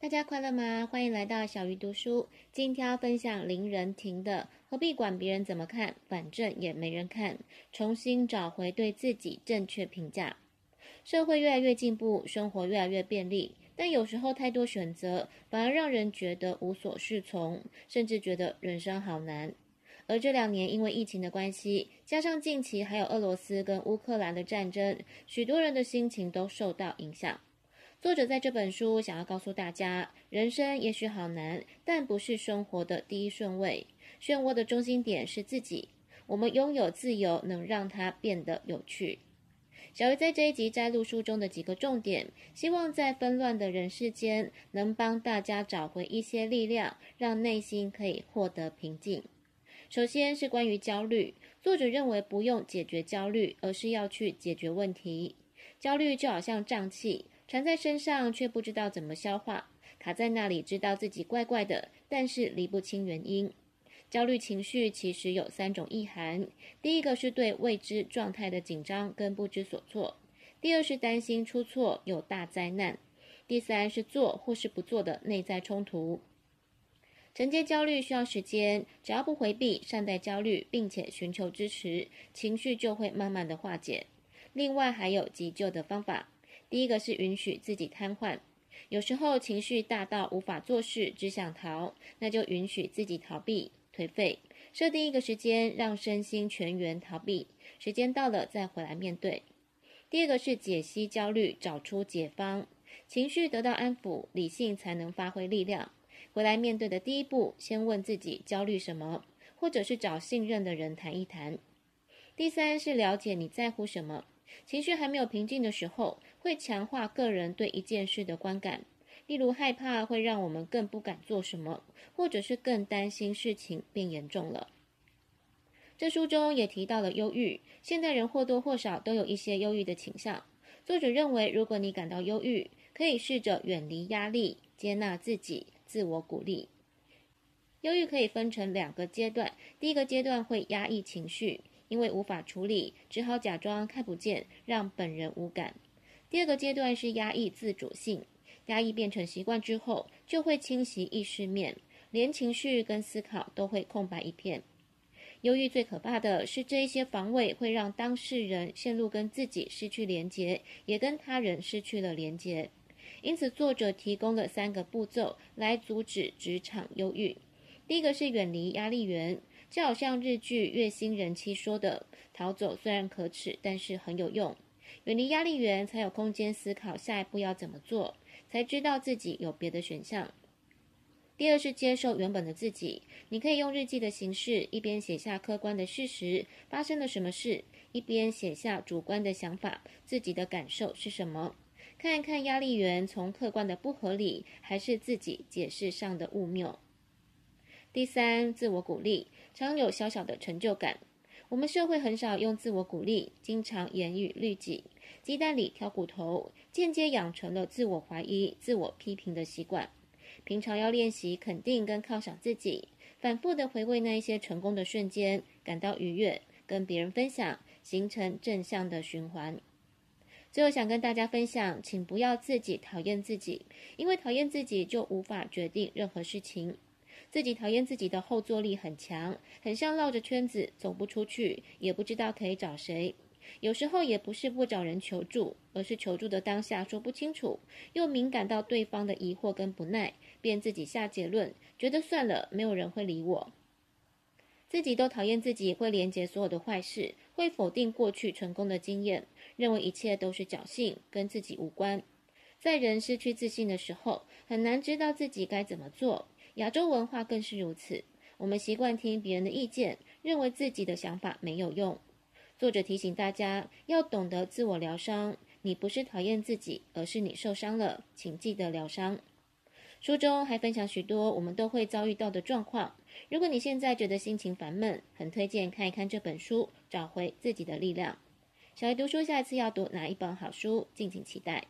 大家快乐吗？欢迎来到小鱼读书。今天要分享林仁庭的“何必管别人怎么看，反正也没人看”，重新找回对自己正确评价。社会越来越进步，生活越来越便利，但有时候太多选择，反而让人觉得无所适从，甚至觉得人生好难。而这两年因为疫情的关系，加上近期还有俄罗斯跟乌克兰的战争，许多人的心情都受到影响。作者在这本书想要告诉大家，人生也许好难，但不是生活的第一顺位。漩涡的中心点是自己。我们拥有自由，能让它变得有趣。小鱼在这一集摘录书中的几个重点，希望在纷乱的人世间，能帮大家找回一些力量，让内心可以获得平静。首先是关于焦虑，作者认为不用解决焦虑，而是要去解决问题。焦虑就好像胀气。缠在身上，却不知道怎么消化，卡在那里，知道自己怪怪的，但是理不清原因。焦虑情绪其实有三种意涵：第一个是对未知状态的紧张跟不知所措；第二是担心出错有大灾难；第三是做或是不做的内在冲突。承接焦虑需要时间，只要不回避，善待焦虑，并且寻求支持，情绪就会慢慢的化解。另外还有急救的方法。第一个是允许自己瘫痪，有时候情绪大到无法做事，只想逃，那就允许自己逃避、颓废，设定一个时间，让身心全员逃避，时间到了再回来面对。第二个是解析焦虑，找出解方，情绪得到安抚，理性才能发挥力量。回来面对的第一步，先问自己焦虑什么，或者是找信任的人谈一谈。第三是了解你在乎什么。情绪还没有平静的时候，会强化个人对一件事的观感。例如，害怕会让我们更不敢做什么，或者是更担心事情变严重了。这书中也提到了忧郁，现代人或多或少都有一些忧郁的倾向。作者认为，如果你感到忧郁，可以试着远离压力，接纳自己，自我鼓励。忧郁可以分成两个阶段，第一个阶段会压抑情绪。因为无法处理，只好假装看不见，让本人无感。第二个阶段是压抑自主性，压抑变成习惯之后，就会侵袭意识面，连情绪跟思考都会空白一片。忧郁最可怕的是，这一些防卫会让当事人陷入跟自己失去连结，也跟他人失去了连结。因此，作者提供了三个步骤来阻止职场忧郁。第一个是远离压力源。就好像日剧《月薪人妻》说的：“逃走虽然可耻，但是很有用。远离压力源，才有空间思考下一步要怎么做，才知道自己有别的选项。”第二是接受原本的自己，你可以用日记的形式，一边写下客观的事实，发生了什么事，一边写下主观的想法，自己的感受是什么，看一看压力源从客观的不合理，还是自己解释上的误谬。第三，自我鼓励。常有小小的成就感。我们社会很少用自我鼓励，经常严于律己，鸡蛋里挑骨头，间接养成了自我怀疑、自我批评的习惯。平常要练习肯定跟犒赏自己，反复的回味那一些成功的瞬间，感到愉悦，跟别人分享，形成正向的循环。最后想跟大家分享，请不要自己讨厌自己，因为讨厌自己就无法决定任何事情。自己讨厌自己的后坐力很强，很像绕着圈子走不出去，也不知道可以找谁。有时候也不是不找人求助，而是求助的当下说不清楚，又敏感到对方的疑惑跟不耐，便自己下结论，觉得算了，没有人会理我。自己都讨厌自己，会连结所有的坏事，会否定过去成功的经验，认为一切都是侥幸，跟自己无关。在人失去自信的时候，很难知道自己该怎么做。亚洲文化更是如此，我们习惯听别人的意见，认为自己的想法没有用。作者提醒大家要懂得自我疗伤，你不是讨厌自己，而是你受伤了，请记得疗伤。书中还分享许多我们都会遭遇到的状况。如果你现在觉得心情烦闷，很推荐看一看这本书，找回自己的力量。小鱼读书下一次要读哪一本好书，敬请期待。